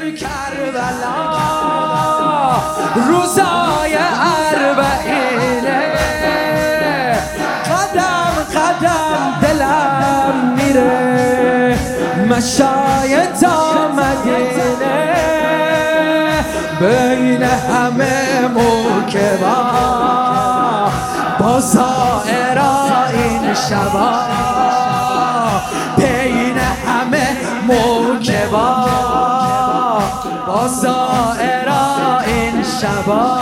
کربلا روزای اربعینه قدم قدم دلم میره مشای تا مدینه بین همه موکبا با با زائرا این شبا.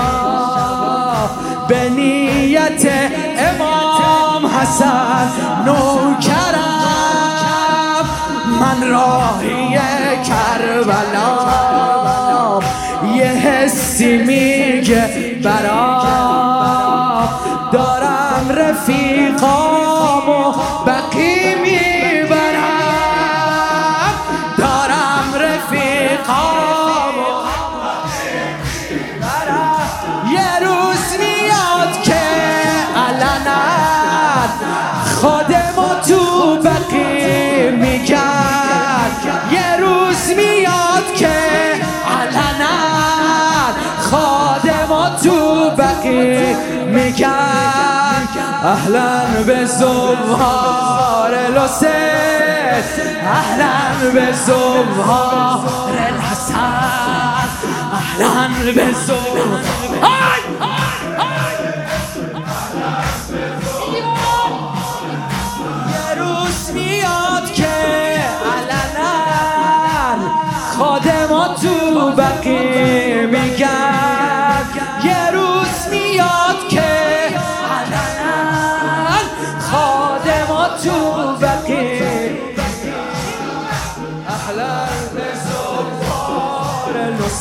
به نیت امام حسن نوکرم. من راهی کربلا. یه حسی میگه برا دارم رفیقام بقی میگن اهلا به زمهار الحسین اهلا به زمهار الحسن اهلا به زمهار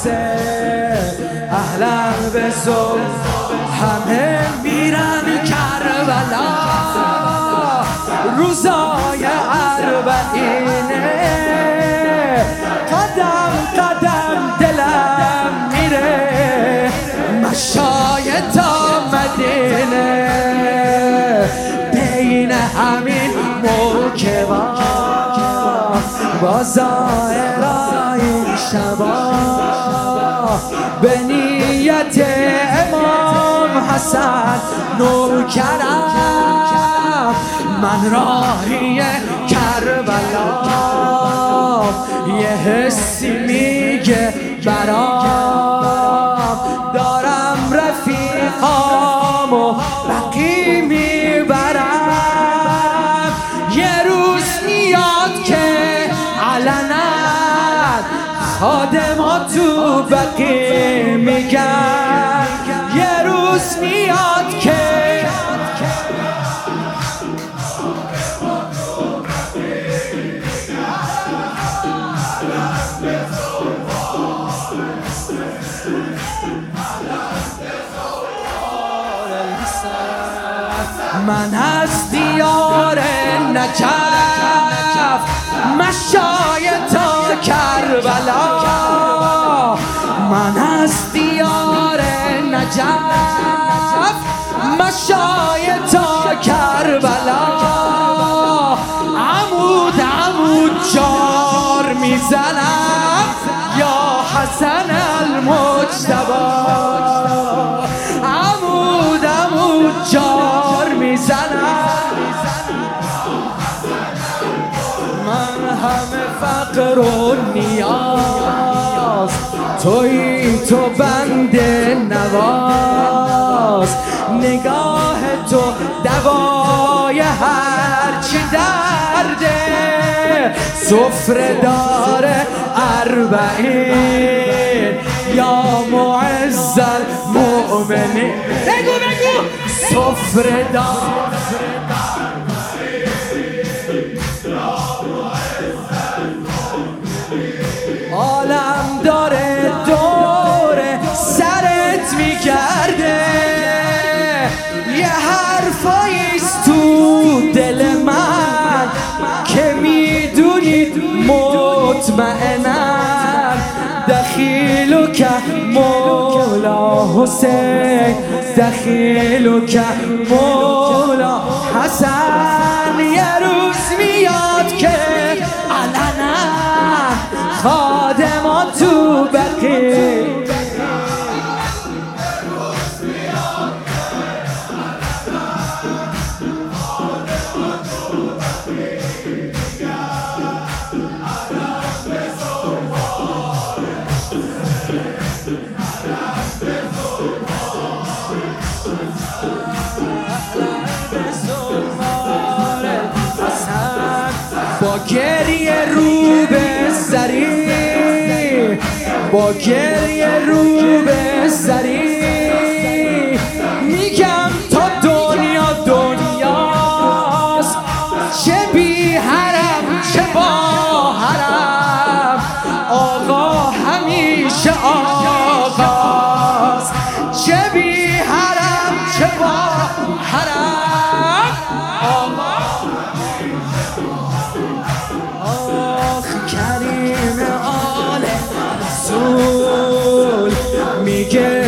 الحسین اهلا به همه میرن کربلا. روزای اربعینه قدم قدم دلم میره. مشای تا مدینه بین همین موکبا با زائرا این شبا. به نیت امام حسن نوکرم من راهی کربلا. یه حسی میگه برام. دارم رفیقام و بقی می‌برم. یه روز میاد که علنا خادما تو بقی میگن. یه روز میاد که من از دیار نجف از دیار نجف مشای تا کربلا. عمود عمود جار می‌زنم یا حسن المجتبا عمود عمود جار می‌زنم. من همه فقر و نیاز توی تو بند نواز. نگاه تو دوای هرچی درده. سفره داره اربعین. یا معز المؤمنین بگو بگو. سفره داره می‌کرده یه حرفاییست تو دل من که می‌دونید مطمئنم. دخیل و که مولا حسین دخیل و که مولا حسن. با گریه رو به سری با گریه رو به سری.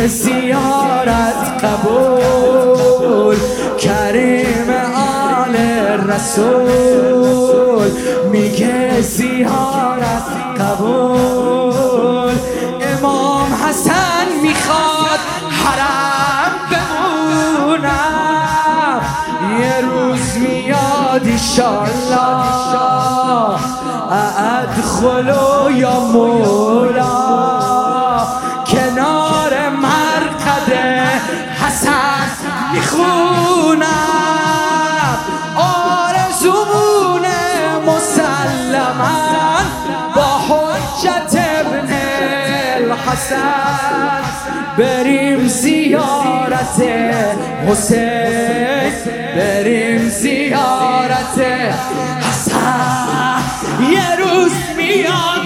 زیارت قبول. کریم آل رسول میگه زیارت قبول. امام حسن می‌خواد حرم بمونم. یه روز میاد ایشالله. ادخلو یا مولا. بریم زیارت حسین. بریم زیارت حسن. یه روز میاد.